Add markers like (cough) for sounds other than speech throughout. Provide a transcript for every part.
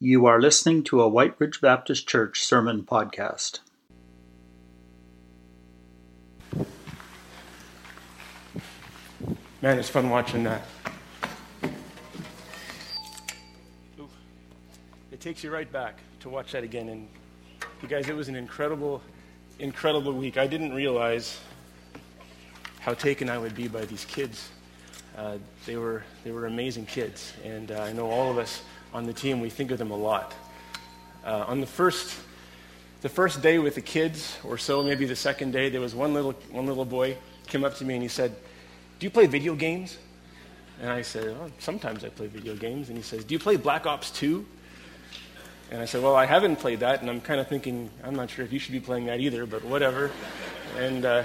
You are listening to a White Ridge Baptist Church sermon podcast. Man, it's fun watching that. It takes you right back to watch that again. And you guys, it was an incredible, incredible week. I didn't realize how taken I would be by these kids. Uh, they, were, they were amazing kids. And uh, I know all of us on the team, we think of them a lot. Uh, on the first, the first day with the kids, or so, maybe the second day, there was one little, one little boy came up to me and he said, Do you play video games? And I said, oh, Sometimes I play video games. And he says, Do you play Black Ops 2? And I said, Well, I haven't played that, and I'm kind of thinking, I'm not sure if you should be playing that either, but whatever. And uh,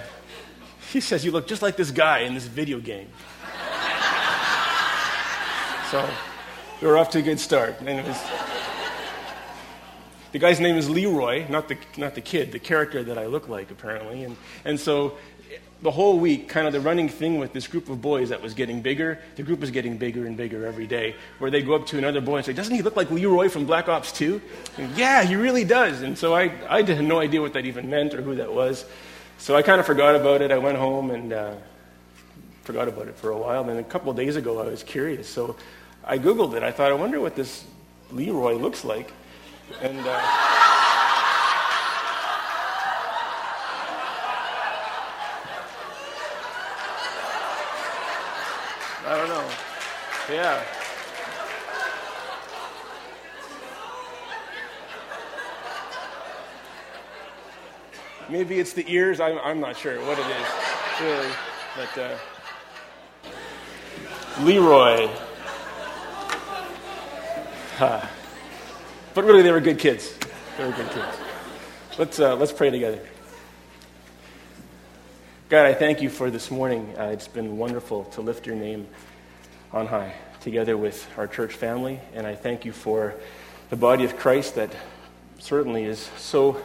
he says, You look just like this guy in this video game. (laughs) so we were off to a good start. Was, the guy's name is Leroy, not the, not the kid, the character that I look like, apparently. And, and so the whole week, kind of the running thing with this group of boys that was getting bigger, the group was getting bigger and bigger every day, where they go up to another boy and say, Doesn't he look like Leroy from Black Ops 2? And, yeah, he really does. And so I, I had no idea what that even meant or who that was. So I kind of forgot about it. I went home and uh, forgot about it for a while. Then a couple of days ago, I was curious. So I Googled it. I thought, I wonder what this Leroy looks like. And. Uh, I don't know. Yeah. Maybe it's the ears. I'm, I'm not sure what it is, really. But uh, Leroy. Huh. But really, they were good kids. They were good kids. Let's, uh, let's pray together. God, I thank you for this morning. Uh, it's been wonderful to lift your name on high together with our church family. And I thank you for the body of Christ that certainly is so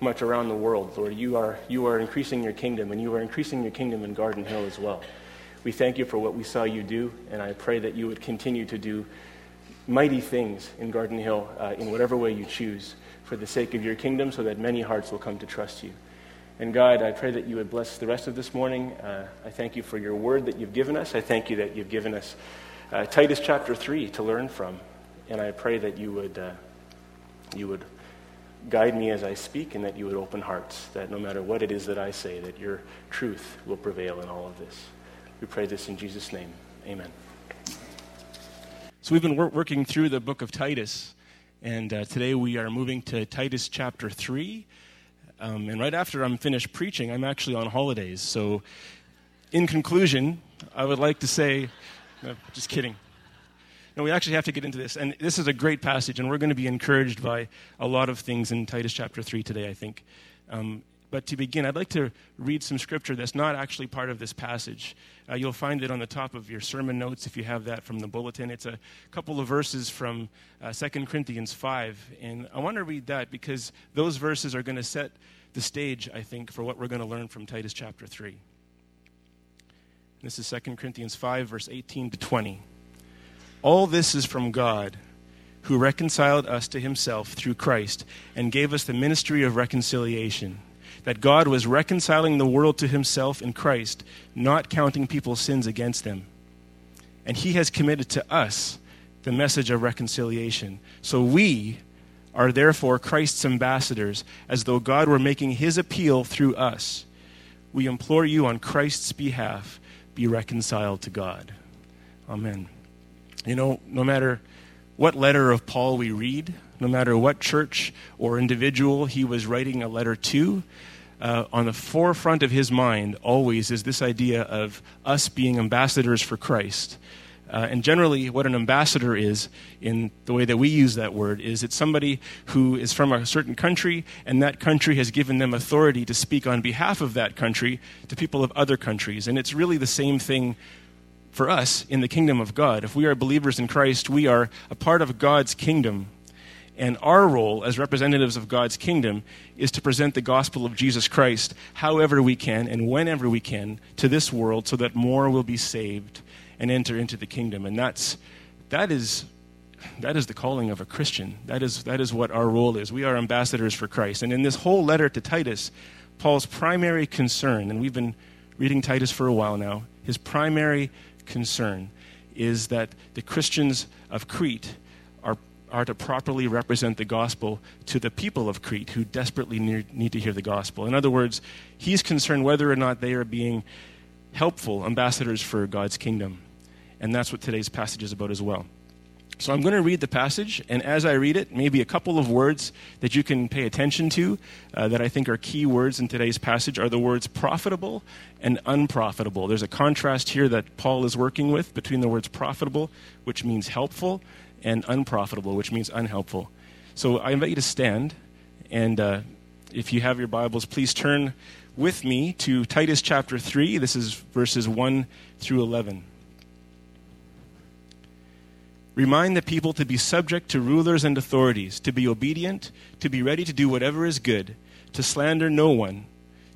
much around the world. Lord, you are, you are increasing your kingdom, and you are increasing your kingdom in Garden Hill as well. We thank you for what we saw you do, and I pray that you would continue to do mighty things in Garden Hill uh, in whatever way you choose for the sake of your kingdom so that many hearts will come to trust you. And God, I pray that you would bless the rest of this morning. Uh, I thank you for your word that you've given us. I thank you that you've given us uh, Titus chapter 3 to learn from. And I pray that you would, uh, you would guide me as I speak and that you would open hearts, that no matter what it is that I say, that your truth will prevail in all of this. We pray this in Jesus' name. Amen. So we've been wor- working through the book of Titus, and uh, today we are moving to Titus chapter 3. Um, and right after I'm finished preaching, I'm actually on holidays. So, in conclusion, I would like to say, no, just kidding. No, we actually have to get into this. And this is a great passage, and we're going to be encouraged by a lot of things in Titus chapter 3 today, I think. Um, but to begin, I'd like to read some scripture that's not actually part of this passage. Uh, you'll find it on the top of your sermon notes if you have that from the bulletin. It's a couple of verses from uh, 2 Corinthians 5. And I want to read that because those verses are going to set the stage, I think, for what we're going to learn from Titus chapter 3. This is 2 Corinthians 5, verse 18 to 20. All this is from God, who reconciled us to himself through Christ and gave us the ministry of reconciliation that God was reconciling the world to himself in Christ, not counting people's sins against them. And he has committed to us the message of reconciliation. So we are therefore Christ's ambassadors, as though God were making his appeal through us. We implore you on Christ's behalf, be reconciled to God. Amen. You know, no matter what letter of Paul we read, no matter what church or individual he was writing a letter to, uh, on the forefront of his mind always is this idea of us being ambassadors for Christ. Uh, and generally, what an ambassador is, in the way that we use that word, is it's somebody who is from a certain country, and that country has given them authority to speak on behalf of that country to people of other countries. And it's really the same thing for us in the kingdom of God. If we are believers in Christ, we are a part of God's kingdom. And our role as representatives of God's kingdom is to present the gospel of Jesus Christ however we can and whenever we can to this world so that more will be saved and enter into the kingdom. And that's, that is that is the calling of a Christian. That is, that is what our role is. We are ambassadors for Christ. And in this whole letter to Titus, Paul's primary concern, and we've been reading Titus for a while now, his primary concern is that the Christians of Crete are, to properly represent the gospel to the people of Crete who desperately need, need to hear the gospel. In other words, he's concerned whether or not they are being helpful ambassadors for God's kingdom. And that's what today's passage is about as well. So I'm going to read the passage, and as I read it, maybe a couple of words that you can pay attention to uh, that I think are key words in today's passage are the words profitable and unprofitable. There's a contrast here that Paul is working with between the words profitable, which means helpful, and unprofitable, which means unhelpful. So I invite you to stand, and uh, if you have your Bibles, please turn with me to Titus chapter 3. This is verses 1 through 11. Remind the people to be subject to rulers and authorities, to be obedient, to be ready to do whatever is good, to slander no one,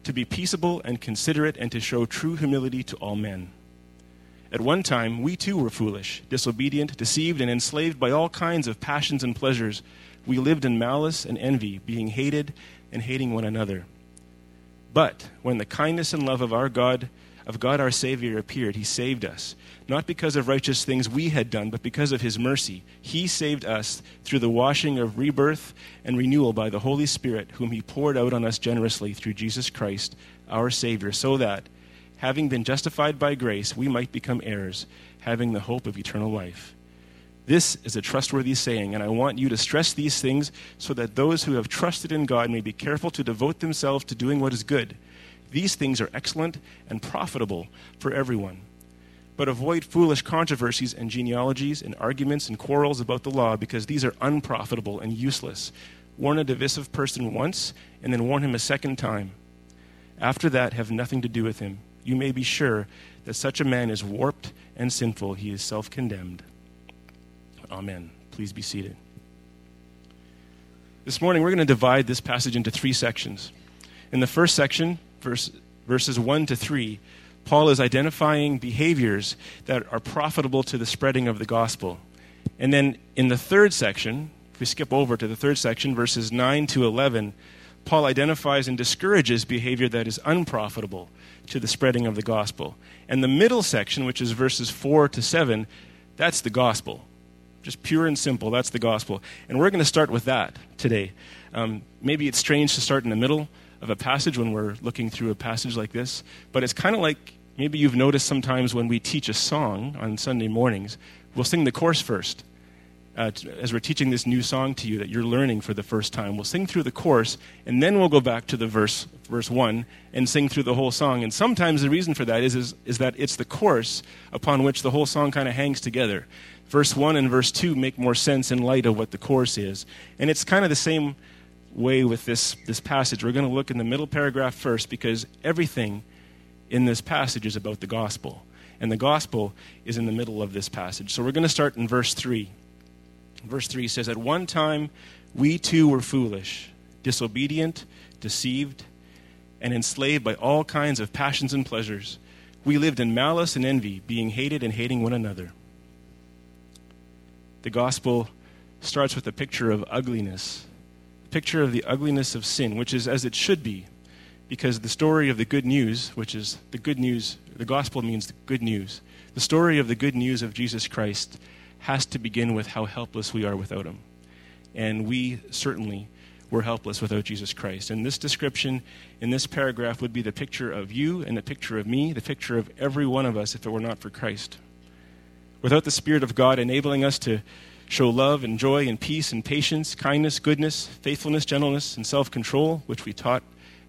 to be peaceable and considerate, and to show true humility to all men. At one time, we too were foolish, disobedient, deceived, and enslaved by all kinds of passions and pleasures. We lived in malice and envy, being hated and hating one another. But when the kindness and love of our God, of God our Savior appeared, he saved us not because of righteous things we had done, but because of his mercy. He saved us through the washing of rebirth and renewal by the Holy Spirit, whom he poured out on us generously through Jesus Christ, our Savior, so that, having been justified by grace, we might become heirs, having the hope of eternal life. This is a trustworthy saying, and I want you to stress these things so that those who have trusted in God may be careful to devote themselves to doing what is good. These things are excellent and profitable for everyone but avoid foolish controversies and genealogies and arguments and quarrels about the law, because these are unprofitable and useless. Warn a divisive person once, and then warn him a second time. After that, have nothing to do with him. You may be sure that such a man is warped and sinful. He is self condemned. Amen. Please be seated. This morning, we're going to divide this passage into three sections. In the first section, verse, verses 1 to 3, Paul is identifying behaviors that are profitable to the spreading of the gospel. And then in the third section, if we skip over to the third section, verses 9 to 11, Paul identifies and discourages behavior that is unprofitable to the spreading of the gospel. And the middle section, which is verses 4 to 7, that's the gospel. Just pure and simple, that's the gospel. And we're going to start with that today. Um, maybe it's strange to start in the middle of a passage when we're looking through a passage like this, but it's kind of like maybe you've noticed sometimes when we teach a song on Sunday mornings, we'll sing the chorus first. Uh, as we're teaching this new song to you that you're learning for the first time, we'll sing through the chorus, and then we'll go back to the verse, verse 1, and sing through the whole song. And sometimes the reason for that is, is, is that it's the chorus upon which the whole song kind of hangs together. Verse 1 and verse 2 make more sense in light of what the chorus is. And it's kind of the same way with this, this passage. We're going to look in the middle paragraph first because everything in this passage is about the gospel. And the gospel is in the middle of this passage. So we're going to start in verse 3. Verse 3 says, At one time we too were foolish, disobedient, deceived, and enslaved by all kinds of passions and pleasures. We lived in malice and envy, being hated and hating one another. The gospel starts with a picture of ugliness a picture of the ugliness of sin, which is as it should be, because the story of the good news, which is the good news, the gospel means the good news. The story of the good news of Jesus Christ has to begin with how helpless we are without him. And we certainly were helpless without Jesus Christ. And this description in this paragraph would be the picture of you and the picture of me, the picture of every one of us if it were not for Christ. Without the Spirit of God enabling us to show love and joy and peace and patience, kindness, goodness, faithfulness, gentleness, and self control, which we taught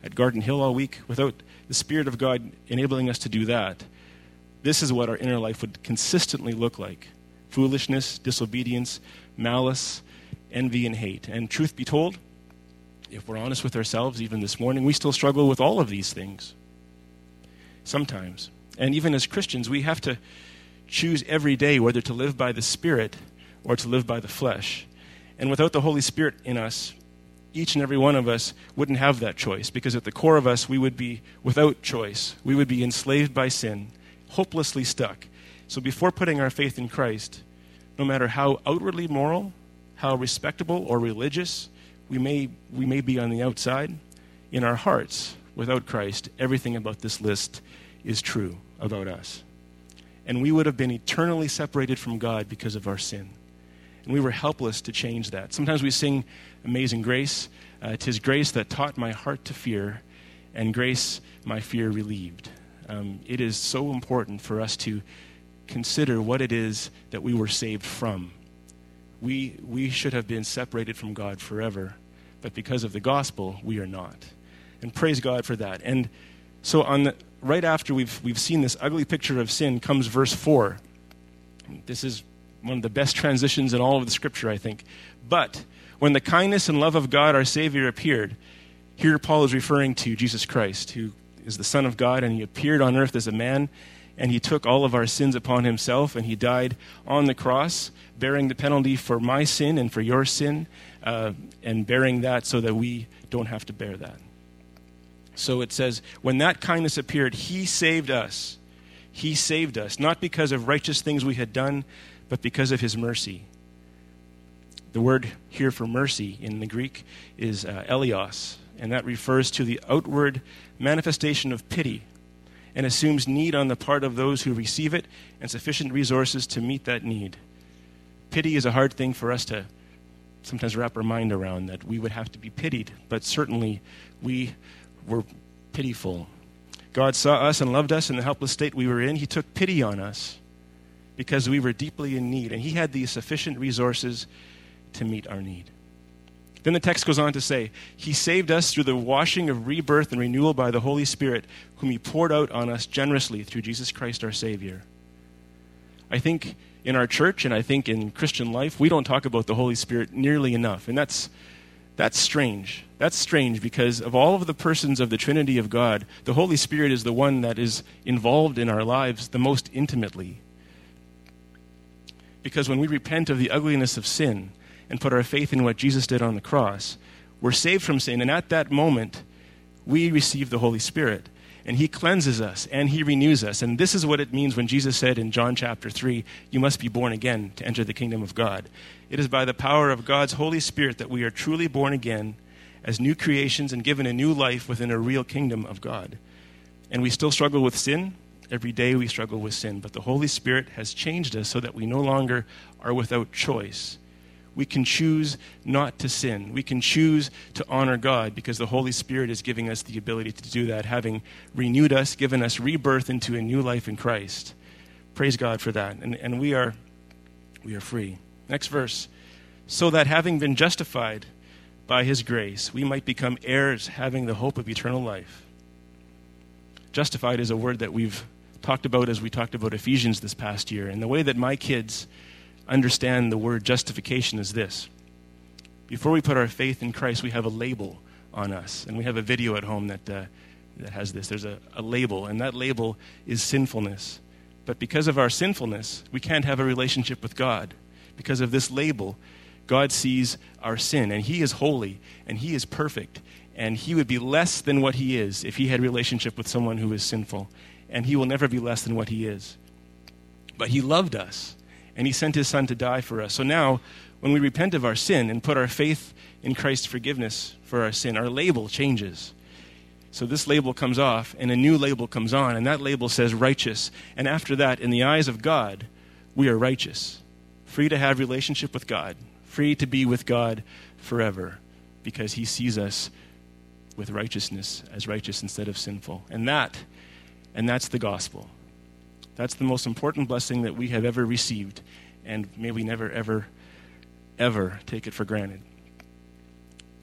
at Garden Hill all week, without the Spirit of God enabling us to do that, this is what our inner life would consistently look like foolishness, disobedience, malice, envy, and hate. And truth be told, if we're honest with ourselves, even this morning, we still struggle with all of these things. Sometimes. And even as Christians, we have to choose every day whether to live by the Spirit or to live by the flesh. And without the Holy Spirit in us, each and every one of us wouldn't have that choice because at the core of us, we would be without choice. We would be enslaved by sin, hopelessly stuck. So before putting our faith in Christ, no matter how outwardly moral, how respectable or religious we may, we may be on the outside, in our hearts, without Christ, everything about this list is true about us. And we would have been eternally separated from God because of our sin. And we were helpless to change that. Sometimes we sing Amazing Grace. Uh, Tis grace that taught my heart to fear, and grace my fear relieved. Um, it is so important for us to consider what it is that we were saved from. We, we should have been separated from God forever, but because of the gospel, we are not. And praise God for that. And so, on the, right after we've, we've seen this ugly picture of sin, comes verse 4. This is one of the best transitions in all of the scripture, I think. But when the kindness and love of God our Savior appeared, here Paul is referring to Jesus Christ, who is the Son of God, and he appeared on earth as a man, and he took all of our sins upon himself, and he died on the cross, bearing the penalty for my sin and for your sin, uh, and bearing that so that we don't have to bear that. So it says, when that kindness appeared, he saved us. He saved us, not because of righteous things we had done, but because of his mercy. The word here for mercy in the Greek is uh, eleos, and that refers to the outward manifestation of pity and assumes need on the part of those who receive it and sufficient resources to meet that need. Pity is a hard thing for us to sometimes wrap our mind around that we would have to be pitied, but certainly we were pitiful. God saw us and loved us in the helpless state we were in. He took pity on us because we were deeply in need, and He had the sufficient resources to meet our need. Then the text goes on to say, He saved us through the washing of rebirth and renewal by the Holy Spirit, whom He poured out on us generously through Jesus Christ our Savior. I think in our church and I think in Christian life, we don't talk about the Holy Spirit nearly enough. And that's, that's strange. That's strange because of all of the persons of the Trinity of God, the Holy Spirit is the one that is involved in our lives the most intimately. Because when we repent of the ugliness of sin and put our faith in what Jesus did on the cross, we're saved from sin. And at that moment, we receive the Holy Spirit. And He cleanses us and He renews us. And this is what it means when Jesus said in John chapter 3, You must be born again to enter the kingdom of God. It is by the power of God's Holy Spirit that we are truly born again as new creations and given a new life within a real kingdom of God. And we still struggle with sin, Every day we struggle with sin, but the Holy Spirit has changed us so that we no longer are without choice. We can choose not to sin. We can choose to honor God because the Holy Spirit is giving us the ability to do that, having renewed us, given us rebirth into a new life in Christ. Praise God for that. And, and we, are, we are free. Next verse. So that having been justified by his grace, we might become heirs having the hope of eternal life. Justified is a word that we've talked about as we talked about Ephesians this past year. And the way that my kids understand the word justification is this before we put our faith in Christ, we have a label on us. And we have a video at home that, uh, that has this. There's a, a label, and that label is sinfulness. But because of our sinfulness, we can't have a relationship with God. Because of this label, God sees our sin, and He is holy, and He is perfect, and He would be less than what He is if He had relationship with someone who is sinful and he will never be less than what he is. But he loved us, and he sent his son to die for us. So now, when we repent of our sin and put our faith in Christ's forgiveness for our sin, our label changes. So this label comes off, and a new label comes on, and that label says righteous. And after that, in the eyes of God, we are righteous, free to have relationship with God, free to be with God forever, because he sees us with righteousness as righteous instead of sinful. And that and that's the gospel. That's the most important blessing that we have ever received, and may we never, ever, ever take it for granted.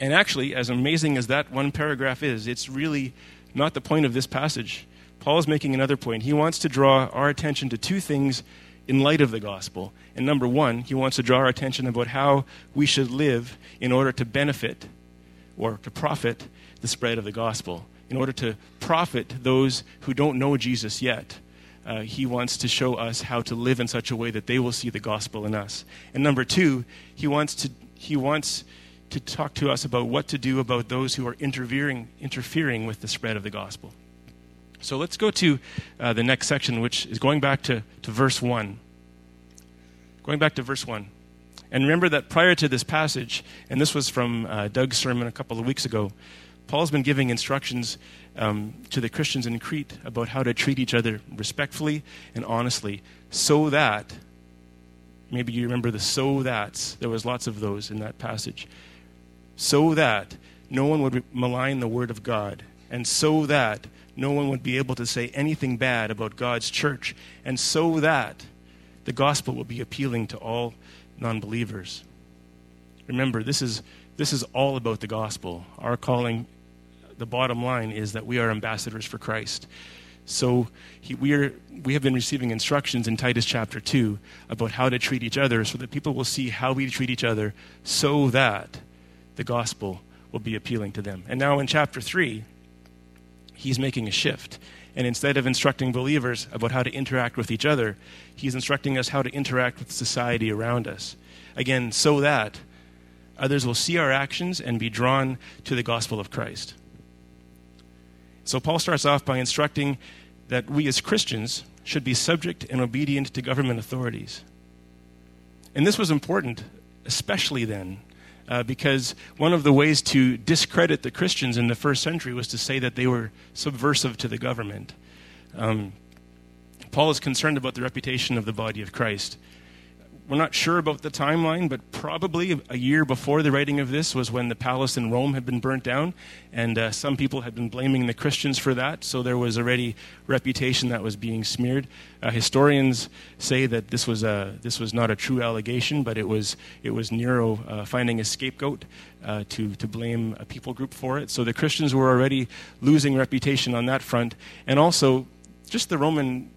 And actually, as amazing as that one paragraph is, it's really not the point of this passage. Paul is making another point. He wants to draw our attention to two things in light of the gospel. And number one, he wants to draw our attention about how we should live in order to benefit or to profit the spread of the gospel in order to profit those who don't know Jesus yet. Uh, he wants to show us how to live in such a way that they will see the gospel in us. And number two, he wants to, he wants to talk to us about what to do about those who are interfering, interfering with the spread of the gospel. So let's go to uh, the next section, which is going back to, to verse 1. going back to verse 1. And remember that prior to this passage, and this was from uh, Doug's sermon a couple of weeks ago, Paul's been giving instructions um, to the Christians in Crete about how to treat each other respectfully and honestly, so that, maybe you remember the so that's, there was lots of those in that passage, so that no one would malign the word of God, and so that no one would be able to say anything bad about God's church, and so that the gospel will be appealing to all non believers. Remember, this is, this is all about the gospel. Our calling, the bottom line, is that we are ambassadors for Christ. So he, we, are, we have been receiving instructions in Titus chapter 2 about how to treat each other so that people will see how we treat each other so that the gospel will be appealing to them. And now in chapter 3, he's making a shift. And instead of instructing believers about how to interact with each other, he's instructing us how to interact with society around us. Again, so that others will see our actions and be drawn to the gospel of Christ. So Paul starts off by instructing that we as Christians should be subject and obedient to government authorities. And this was important, especially then, uh, because one of the ways to discredit the Christians in the first century was to say that they were subversive to the government. Um, Paul is concerned about the reputation of the body of Christ we're not sure about the timeline, but probably a year before the writing of this was when the palace in Rome had been burnt down, and uh, some people had been blaming the Christians for that. So there was already reputation that was being smeared. Uh, historians say that this was a, this was not a true allegation, but it was it was Nero uh, finding a scapegoat uh, to to blame a people group for it. So the Christians were already losing reputation on that front, and also just the Roman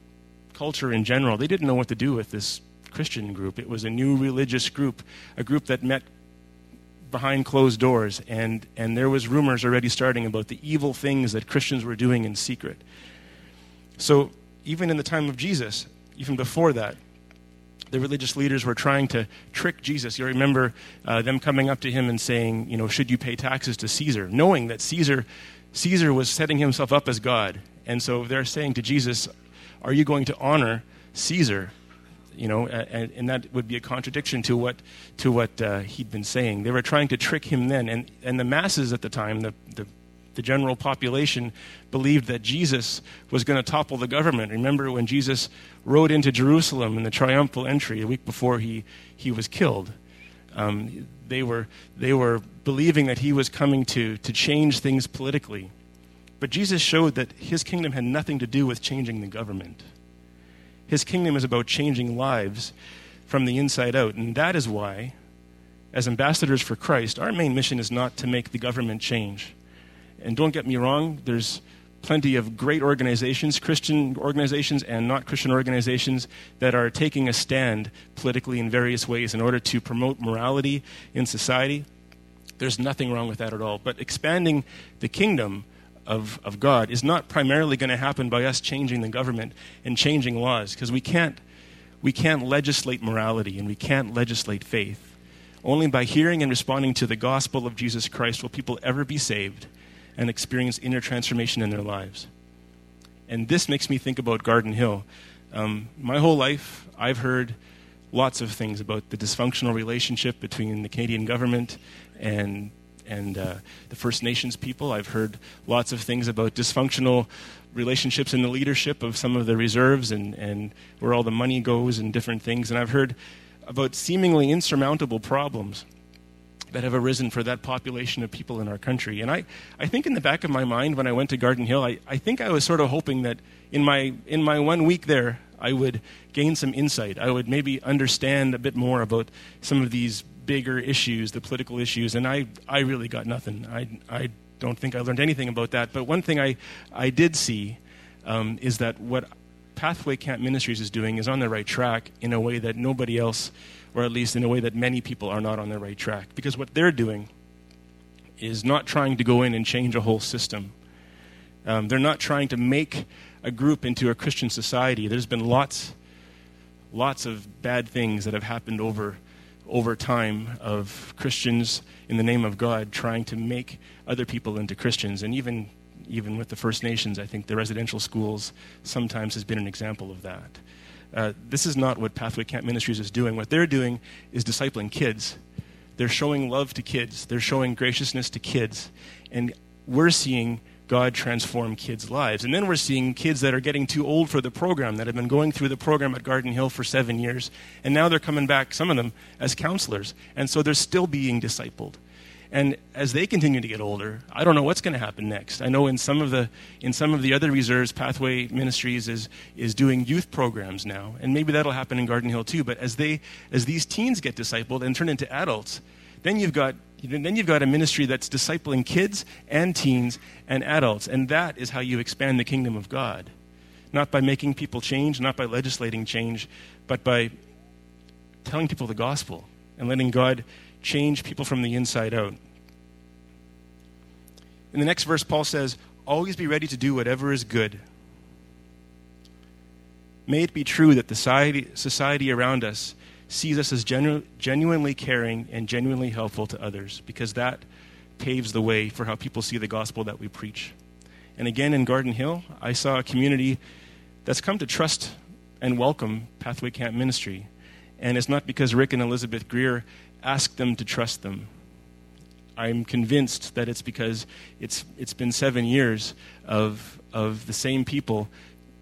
culture in general. They didn't know what to do with this Christian group. It was a new religious group, a group that met behind closed doors, and, and there was rumors already starting about the evil things that Christians were doing in secret. So even in the time of Jesus, even before that, the religious leaders were trying to trick Jesus. You remember uh, them coming up to him and saying, you know, should you pay taxes to Caesar? Knowing that Caesar, Caesar was setting himself up as God. And so they're saying to Jesus, are you going to honor Caesar? You know, and, and, that would be a contradiction to what, to what uh, he'd been saying. They were trying to trick him then, and, and the masses at the time, the, the, the general population, believed that Jesus was going to topple the government. Remember when Jesus rode into Jerusalem in the triumphal entry a week before he, he was killed? Um, they, were, they were believing that he was coming to, to change things politically. But Jesus showed that his kingdom had nothing to do with changing the government. His kingdom is about changing lives from the inside out. And that is why, as ambassadors for Christ, our main mission is not to make the government change. And don't get me wrong, there's plenty of great organizations, Christian organizations and not Christian organizations, that are taking a stand politically in various ways in order to promote morality in society. There's nothing wrong with that at all. But expanding the kingdom of, of God is not primarily going to happen by us changing the government and changing laws, because we can't, we can't legislate morality and we can't legislate faith. Only by hearing and responding to the gospel of Jesus Christ will people ever be saved and experience inner transformation in their lives. And this makes me think about Garden Hill. Um, my whole life, I've heard lots of things about the dysfunctional relationship between the Canadian government and and uh, the First Nations people. I've heard lots of things about dysfunctional relationships in the leadership of some of the reserves and, and where all the money goes and different things. And I've heard about seemingly insurmountable problems that have arisen for that population of people in our country. And I, I think in the back of my mind when I went to Garden Hill, I, I think I was sort of hoping that in my, in my one week there, I would gain some insight. I would maybe understand a bit more about some of these bigger issues, the political issues, and I, I really got nothing. I, I don't think I learned anything about that. But one thing I, I did see um, is that what Pathway Camp Ministries is doing is on the right track in a way that nobody else, or at least in a way that many people are not on the right track. Because what they're doing is not trying to go in and change a whole system. Um, they're not trying to make a group into a Christian society. There's been lots, lots of bad things that have happened over over time of Christians in the name of God trying to make other people into Christians. And even, even with the First Nations, I think the residential schools sometimes has been an example of that. Uh, this is not what Pathway Camp Ministries is doing. What they're doing is discipling kids. They're showing love to kids, they're showing graciousness to kids. And we're seeing God transform kids' lives. And then we're seeing kids that are getting too old for the program, that have been going through the program at Garden Hill for seven years, and now they're coming back, some of them, as counselors. And so they're still being discipled. And as they continue to get older, I don't know what's going to happen next. I know in some of the in some of the other reserves, Pathway Ministries is is doing youth programs now, and maybe that'll happen in Garden Hill too. But as they as these teens get discipled and turn into adults, then you've got then you've got a ministry that's discipling kids and teens and adults, and that is how you expand the kingdom of God. Not by making people change, not by legislating change, but by telling people the gospel and letting God change people from the inside out. In the next verse, Paul says, Always be ready to do whatever is good. May it be true that the society, society around us sees us as genu- genuinely caring and genuinely helpful to others, because that paves the way for how people see the gospel that we preach. And again, in Garden Hill, I saw a community that's come to trust and welcome Pathway Camp Ministry. And it's not because Rick and Elizabeth Greer asked them to trust them. I'm convinced that it's because it's, it's been seven years of, of the same people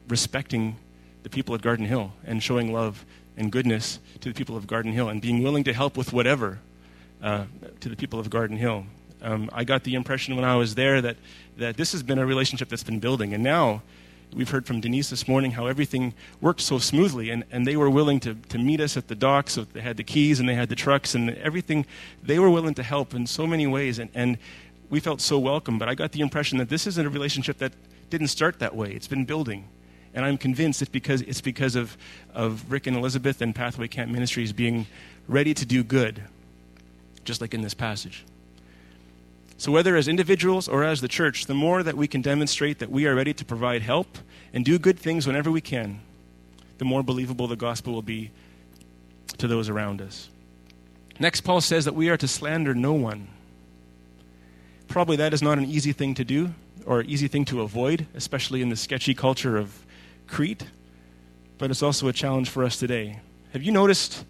respecting the people at Garden Hill and showing love and goodness to the people of Garden Hill and being willing to help with whatever uh, to the people of Garden Hill. Um, I got the impression when I was there that, that this has been a relationship that's been building. And now We've heard from Denise this morning how everything worked so smoothly, and, and they were willing to, to meet us at the dock. So they had the keys and they had the trucks and everything. They were willing to help in so many ways, and, and we felt so welcome. But I got the impression that this isn't a relationship that didn't start that way, it's been building. And I'm convinced it's because, it's because of, of Rick and Elizabeth and Pathway Camp Ministries being ready to do good, just like in this passage. So, whether as individuals or as the church, the more that we can demonstrate that we are ready to provide help and do good things whenever we can, the more believable the gospel will be to those around us. Next, Paul says that we are to slander no one. Probably that is not an easy thing to do or an easy thing to avoid, especially in the sketchy culture of Crete, but it's also a challenge for us today. Have you noticed,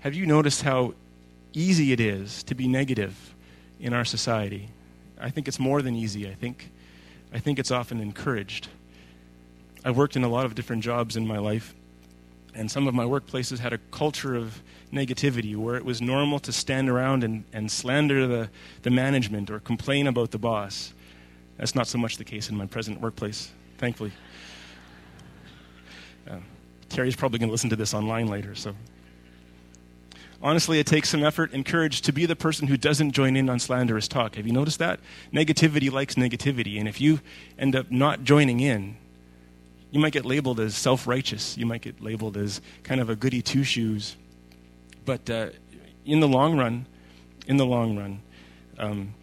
have you noticed how easy it is to be negative in our society. I think it's more than easy. I think, I think it's often encouraged. I've worked in a lot of different jobs in my life, and some of my workplaces had a culture of negativity where it was normal to stand around and, and slander the, the management or complain about the boss. That's not so much the case in my present workplace, thankfully. Terry's probably going to listen to this online later, so honestly, it takes some effort and courage to be the person who doesn't join in on slanderous talk. Have you noticed that? Negativity likes negativity. And if you end up not joining in, you might get labeled as self righteous. You might get labeled as kind of a goody two shoes. But uh, in the long run, in the long run, um,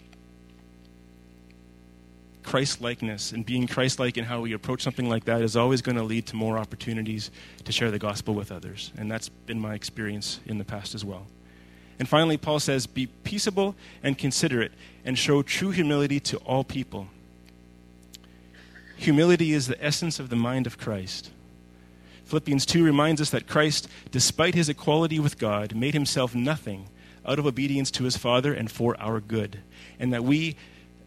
Christ likeness and being Christ like in how we approach something like that is always going to lead to more opportunities to share the gospel with others. And that's been my experience in the past as well. And finally, Paul says, Be peaceable and considerate, and show true humility to all people. Humility is the essence of the mind of Christ. Philippians 2 reminds us that Christ, despite his equality with God, made himself nothing out of obedience to his Father and for our good. And that we,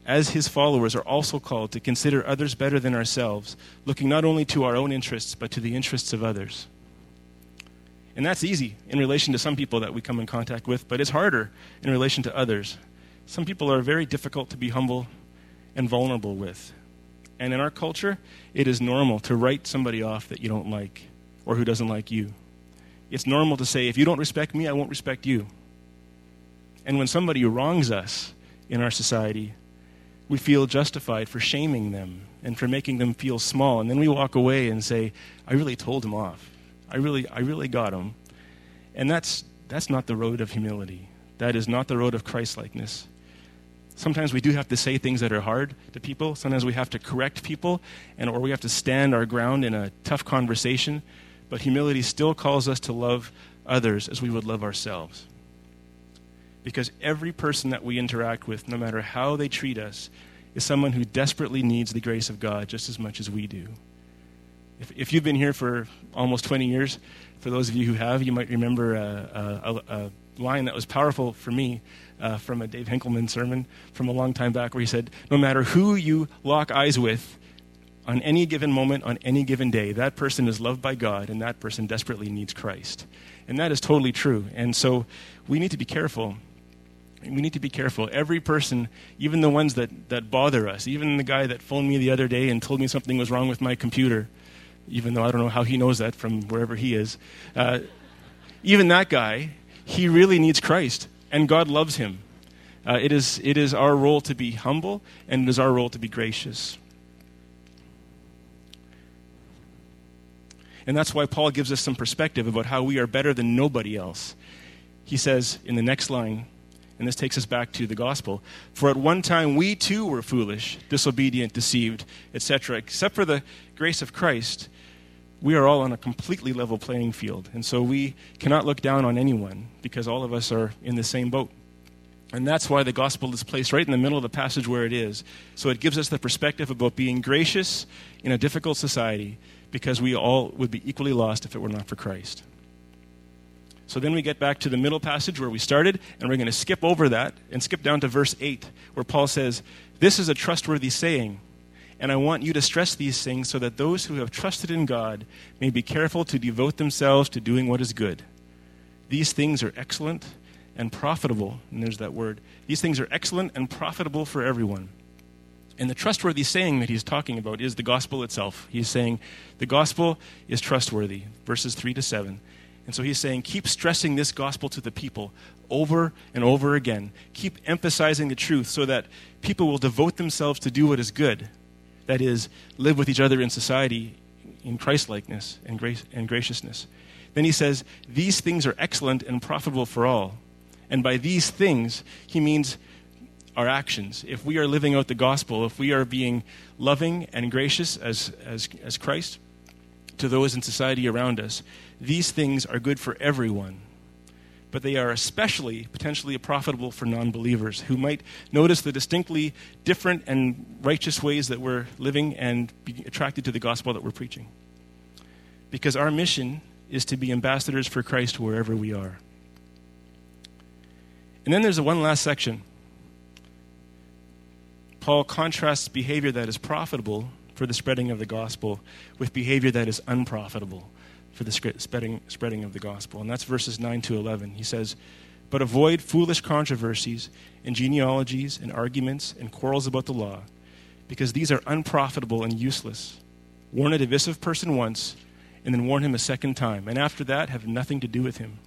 as his followers, are also called to consider others better than ourselves, looking not only to our own interests, but to the interests of others. And that's easy in relation to some people that we come in contact with, but it's harder in relation to others. Some people are very difficult to be humble and vulnerable with. And in our culture, it is normal to write somebody off that you don't like or who doesn't like you. It's normal to say, if you don't respect me, I won't respect you. And when somebody wrongs us in our society, we feel justified for shaming them and for making them feel small. And then we walk away and say, I really told him off. I really, I really got him. And that's, that's not the road of humility. That is not the road of Christlikeness. Sometimes we do have to say things that are hard to people. Sometimes we have to correct people, and, or we have to stand our ground in a tough conversation. But humility still calls us to love others as we would love ourselves. Because every person that we interact with, no matter how they treat us, is someone who desperately needs the grace of God just as much as we do. If, if you've been here for almost 20 years, for those of you who have, you might remember a, a, a line that was powerful for me uh, from a Dave Henkelman sermon from a long time back where he said, No matter who you lock eyes with on any given moment, on any given day, that person is loved by God and that person desperately needs Christ. And that is totally true. And so we need to be careful. We need to be careful. Every person, even the ones that, that bother us, even the guy that phoned me the other day and told me something was wrong with my computer, even though I don't know how he knows that from wherever he is, uh, even that guy, he really needs Christ and God loves him. Uh, it, is, it is our role to be humble, and it is our role to be gracious. And that's why Paul gives us some perspective about how we are better than nobody else. He says in the next line, and this takes us back to the gospel For at one time we too were foolish, disobedient, deceived, etc. Except for the grace of Christ, we are all on a completely level playing field. And so we cannot look down on anyone because all of us are in the same boat. And that's why the gospel is placed right in the middle of the passage where it is. So it gives us the perspective about being gracious in a difficult society because we all would be equally lost if it were not for Christ. So then we get back to the middle passage where we started, and we're going to skip over that and skip down to verse 8, where Paul says, This is a trustworthy saying and I want you to stress these things so that those who have trusted in God may be careful to devote themselves to doing what is good. These things are excellent and profitable. And there's that word. These things are excellent and profitable for everyone. And the trustworthy saying that he's talking about is the gospel itself. He's saying the gospel is trustworthy, verses 3 to 7. And so he's saying, keep stressing this gospel to the people over and over again. Keep emphasizing the truth so that people will devote themselves to do what is good, that is, live with each other in society in Christlikeness and, grace, and graciousness. Then he says, These things are excellent and profitable for all. And by these things, he means our actions. If we are living out the gospel, if we are being loving and gracious as, as, as Christ to those in society around us, these things are good for everyone but they are especially potentially profitable for non believers who might notice the distinctly different and righteous ways that we're living and be attracted to the gospel that we're preaching. Because our mission is to be ambassadors for Christ wherever we are. And then there's a one last section. Paul contrasts behavior that is profitable for the spreading of the gospel with behavior that is unprofitable for the spreading, spreading of the gospel. And that's verses 9 to 11. He says, But avoid foolish controversies and genealogies and arguments and quarrels about the law, because these are unprofitable and useless. Warn a divisive person once, and then warn him a second time, and after that have nothing to do with him.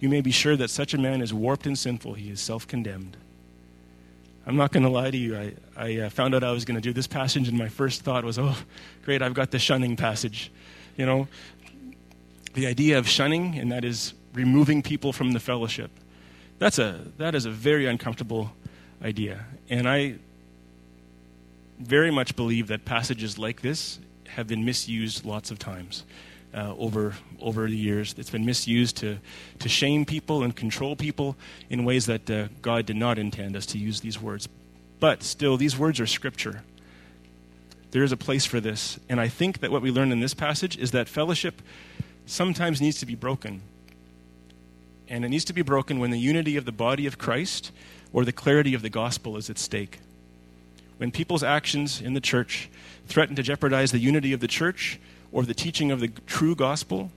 You may be sure that such a man is warped and sinful, he is self condemned. I'm not going to lie to you. I, I uh, found out I was going to do this passage, and my first thought was, oh, great, I've got the shunning passage. You know, the idea of shunning, and that is removing people from the fellowship. That's a, that is a very uncomfortable idea. And I very much believe that passages like this have been misused lots of times. Uh, over over the years. It's been misused to to shame people and control people in ways that uh, God did not intend us to use these words. But still, these words are scripture, there is a place for this. And I think that what we learn in this passage is that fellowship sometimes needs to be broken. And it needs to be broken when the unity of the body of Christ or the clarity of the gospel is at stake. When people's actions in the church threaten to jeopardize the unity of the church or the teaching of the true gospel,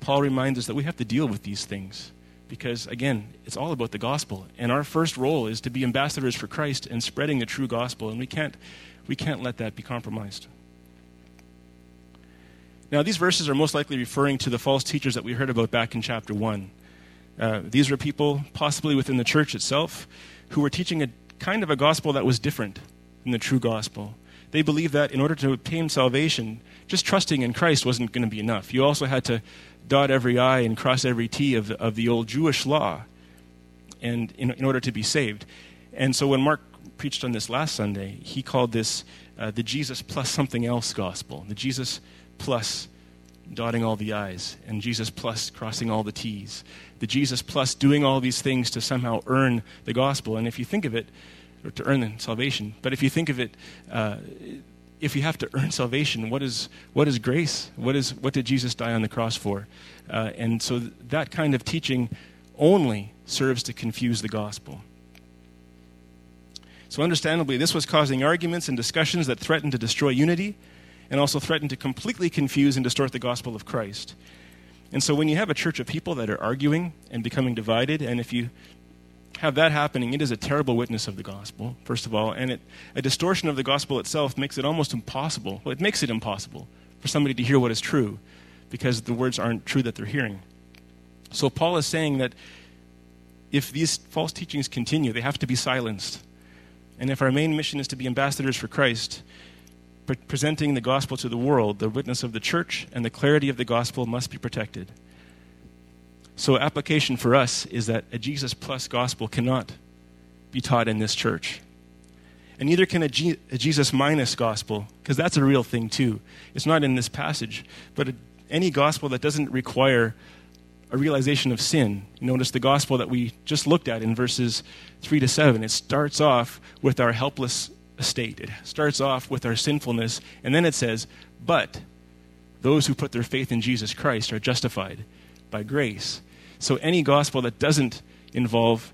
Paul reminds us that we have to deal with these things. Because, again, it's all about the gospel. And our first role is to be ambassadors for Christ and spreading the true gospel. And we can't we can't let that be compromised. Now, these verses are most likely referring to the false teachers that we heard about back in chapter 1. Uh, these were people, possibly within the church itself, who were teaching a kind of a gospel that was different than the true gospel. They believed that in order to obtain salvation, just trusting in Christ wasn't going to be enough. You also had to dot every I and cross every T of the, of the old Jewish law and in, in order to be saved. And so when Mark preached on this last Sunday. He called this uh, the Jesus plus something else gospel, the Jesus plus dotting all the I's, and Jesus plus crossing all the T's, the Jesus plus doing all these things to somehow earn the gospel. And if you think of it, or to earn salvation, but if you think of it, uh, if you have to earn salvation, what is, what is grace? What, is, what did Jesus die on the cross for? Uh, and so th- that kind of teaching only serves to confuse the gospel. So, understandably, this was causing arguments and discussions that threatened to destroy unity and also threatened to completely confuse and distort the gospel of Christ. And so, when you have a church of people that are arguing and becoming divided, and if you have that happening, it is a terrible witness of the gospel, first of all, and it, a distortion of the gospel itself makes it almost impossible. Well, it makes it impossible for somebody to hear what is true because the words aren't true that they're hearing. So, Paul is saying that if these false teachings continue, they have to be silenced. And if our main mission is to be ambassadors for Christ, pre- presenting the gospel to the world, the witness of the church and the clarity of the gospel must be protected. So, application for us is that a Jesus plus gospel cannot be taught in this church. And neither can a, G- a Jesus minus gospel, because that's a real thing too. It's not in this passage, but a, any gospel that doesn't require a realization of sin. Notice the gospel that we just looked at in verses 3 to 7. It starts off with our helpless estate, it starts off with our sinfulness, and then it says, But those who put their faith in Jesus Christ are justified by grace. So any gospel that doesn't involve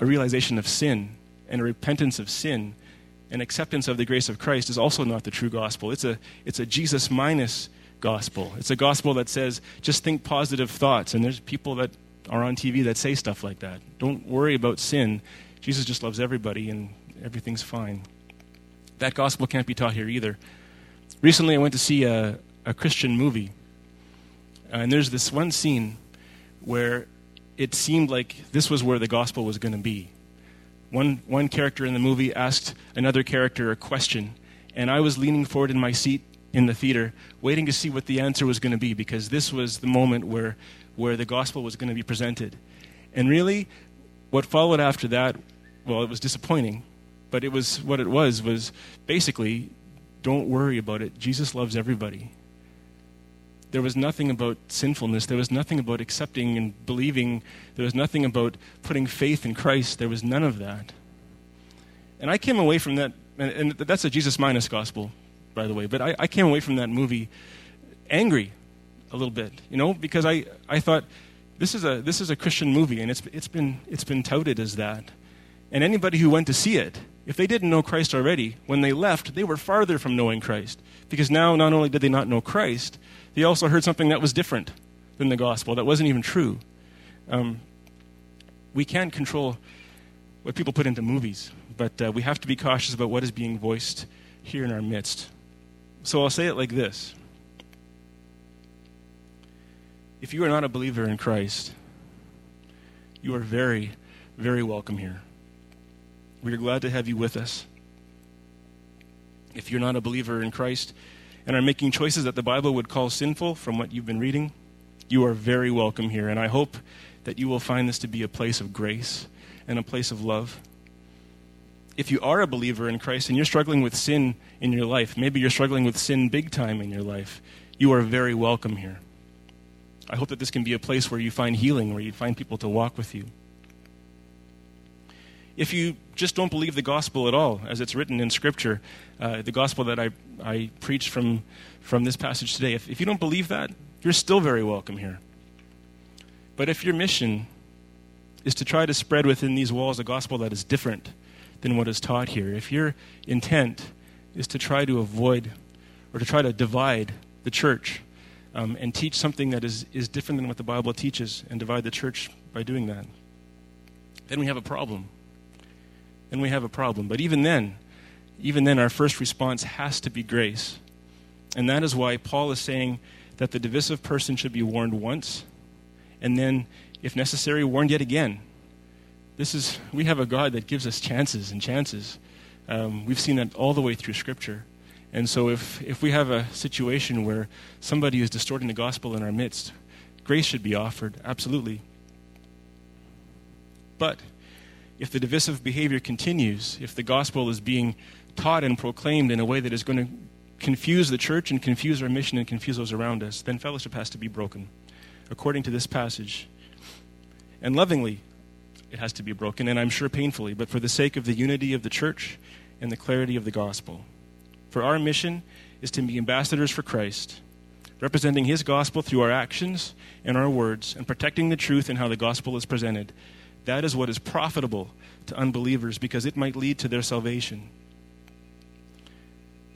a realization of sin and a repentance of sin and acceptance of the grace of Christ is also not the true gospel. It's a, it's a Jesus minus gospel. It's a gospel that says, just think positive thoughts. And there's people that are on TV that say stuff like that. Don't worry about sin. Jesus just loves everybody and everything's fine. That gospel can't be taught here either. Recently, I went to see a, a Christian movie. Uh, and there's this one scene where it seemed like this was where the gospel was going to be. One, one character in the movie asked another character a question, and I was leaning forward in my seat in the theater, waiting to see what the answer was going to be, because this was the moment where, where the gospel was going to be presented. And really, what followed after that, well, it was disappointing, but it was what it was was basically, don't worry about it. Jesus loves everybody. There was nothing about sinfulness. There was nothing about accepting and believing. There was nothing about putting faith in Christ. There was none of that. And I came away from that, and that's a Jesus minus gospel, by the way, but I, I came away from that movie angry a little bit, you know, because I, I thought, this is a, this is a Christian movie, and it's, it's, been, it's been touted as that. And anybody who went to see it, if they didn't know Christ already, when they left, they were farther from knowing Christ. Because now, not only did they not know Christ, they also heard something that was different than the gospel, that wasn't even true. Um, we can't control what people put into movies, but uh, we have to be cautious about what is being voiced here in our midst. So I'll say it like this If you are not a believer in Christ, you are very, very welcome here. We are glad to have you with us. If you're not a believer in Christ, and are making choices that the Bible would call sinful from what you've been reading, you are very welcome here. And I hope that you will find this to be a place of grace and a place of love. If you are a believer in Christ and you're struggling with sin in your life, maybe you're struggling with sin big time in your life, you are very welcome here. I hope that this can be a place where you find healing, where you find people to walk with you if you just don't believe the gospel at all, as it's written in Scripture, uh, the gospel that I, I preached from, from this passage today, if, if you don't believe that, you're still very welcome here. But if your mission is to try to spread within these walls a gospel that is different than what is taught here, if your intent is to try to avoid or to try to divide the church um, and teach something that is, is different than what the Bible teaches and divide the church by doing that, then we have a problem then we have a problem. But even then, even then, our first response has to be grace. And that is why Paul is saying that the divisive person should be warned once, and then, if necessary, warned yet again. This is, we have a God that gives us chances and chances. Um, we've seen that all the way through Scripture. And so, if, if we have a situation where somebody is distorting the gospel in our midst, grace should be offered, absolutely. But if the divisive behavior continues, if the gospel is being taught and proclaimed in a way that is going to confuse the church and confuse our mission and confuse those around us, then fellowship has to be broken, according to this passage. And lovingly, it has to be broken, and I'm sure painfully, but for the sake of the unity of the church and the clarity of the gospel. For our mission is to be ambassadors for Christ, representing his gospel through our actions and our words, and protecting the truth in how the gospel is presented. That is what is profitable to unbelievers because it might lead to their salvation.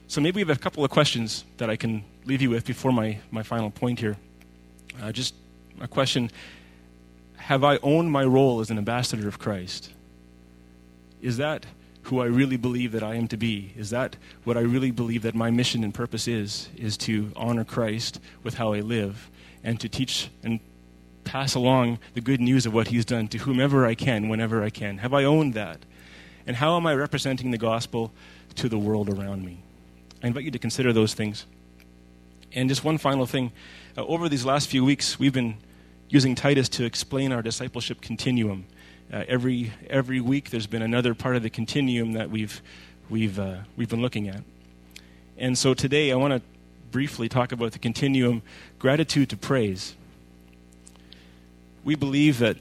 So maybe we have a couple of questions that I can leave you with before my, my final point here. Uh, just a question Have I owned my role as an ambassador of Christ? Is that who I really believe that I am to be? Is that what I really believe that my mission and purpose is? Is to honor Christ with how I live and to teach and pass along the good news of what He's done to whomever I can, whenever I can? Have I owned that? And how am I representing the gospel to the world around me? I invite you to consider those things. And just one final thing. Uh, over these last few weeks, we've been using Titus to explain our discipleship continuum. Uh, every, every week, there's been another part of the continuum that we've, we've, uh, we've been looking at. And so today, I want to briefly talk about the continuum gratitude to praise. We believe that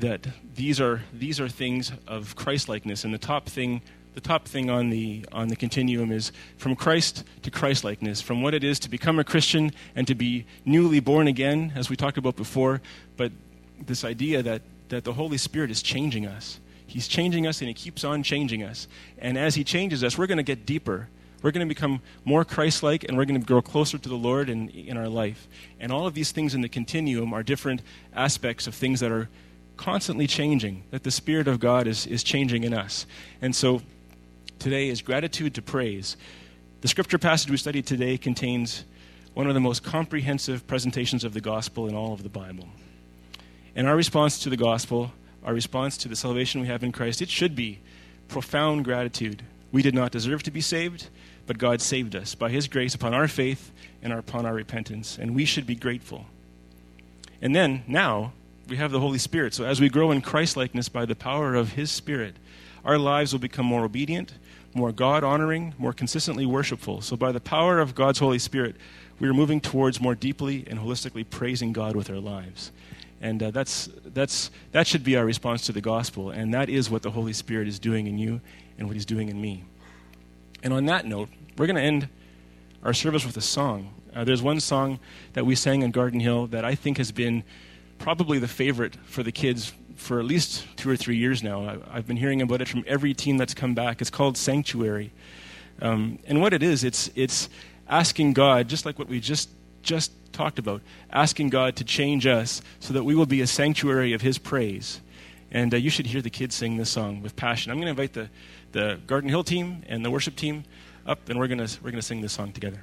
that these are these are things of Christlikeness, and the top thing the top thing on the on the continuum is from Christ to Christlikeness, from what it is to become a Christian and to be newly born again, as we talked about before, but this idea that that the Holy Spirit is changing us. He's changing us and he keeps on changing us. And as he changes us, we're going to get deeper. We're going to become more Christ like and we're going to grow closer to the Lord in, in our life. And all of these things in the continuum are different aspects of things that are constantly changing, that the Spirit of God is, is changing in us. And so today is gratitude to praise. The scripture passage we studied today contains one of the most comprehensive presentations of the gospel in all of the Bible. And our response to the gospel, our response to the salvation we have in Christ, it should be profound gratitude. We did not deserve to be saved, but God saved us by His grace upon our faith and upon our repentance, and we should be grateful. And then, now, we have the Holy Spirit. So as we grow in Christlikeness by the power of His Spirit, our lives will become more obedient, more God honoring, more consistently worshipful. So, by the power of God's Holy Spirit, we are moving towards more deeply and holistically praising God with our lives. And uh, that's, that's, that should be our response to the gospel. And that is what the Holy Spirit is doing in you and what He's doing in me. And on that note, we're going to end our service with a song. Uh, there's one song that we sang in Garden Hill that I think has been probably the favorite for the kids for at least two or three years now. I, have been hearing about it from every team that's come back. It's called Sanctuary. Um, and what it is, it's, it's asking God, just like what we just, just talked about, asking God to change us so that we will be a sanctuary of His praise. And uh, you should hear the kids sing this song with passion. I'm going to invite the, the Garden Hill team and the worship team up, and we're going we're going to sing this song together.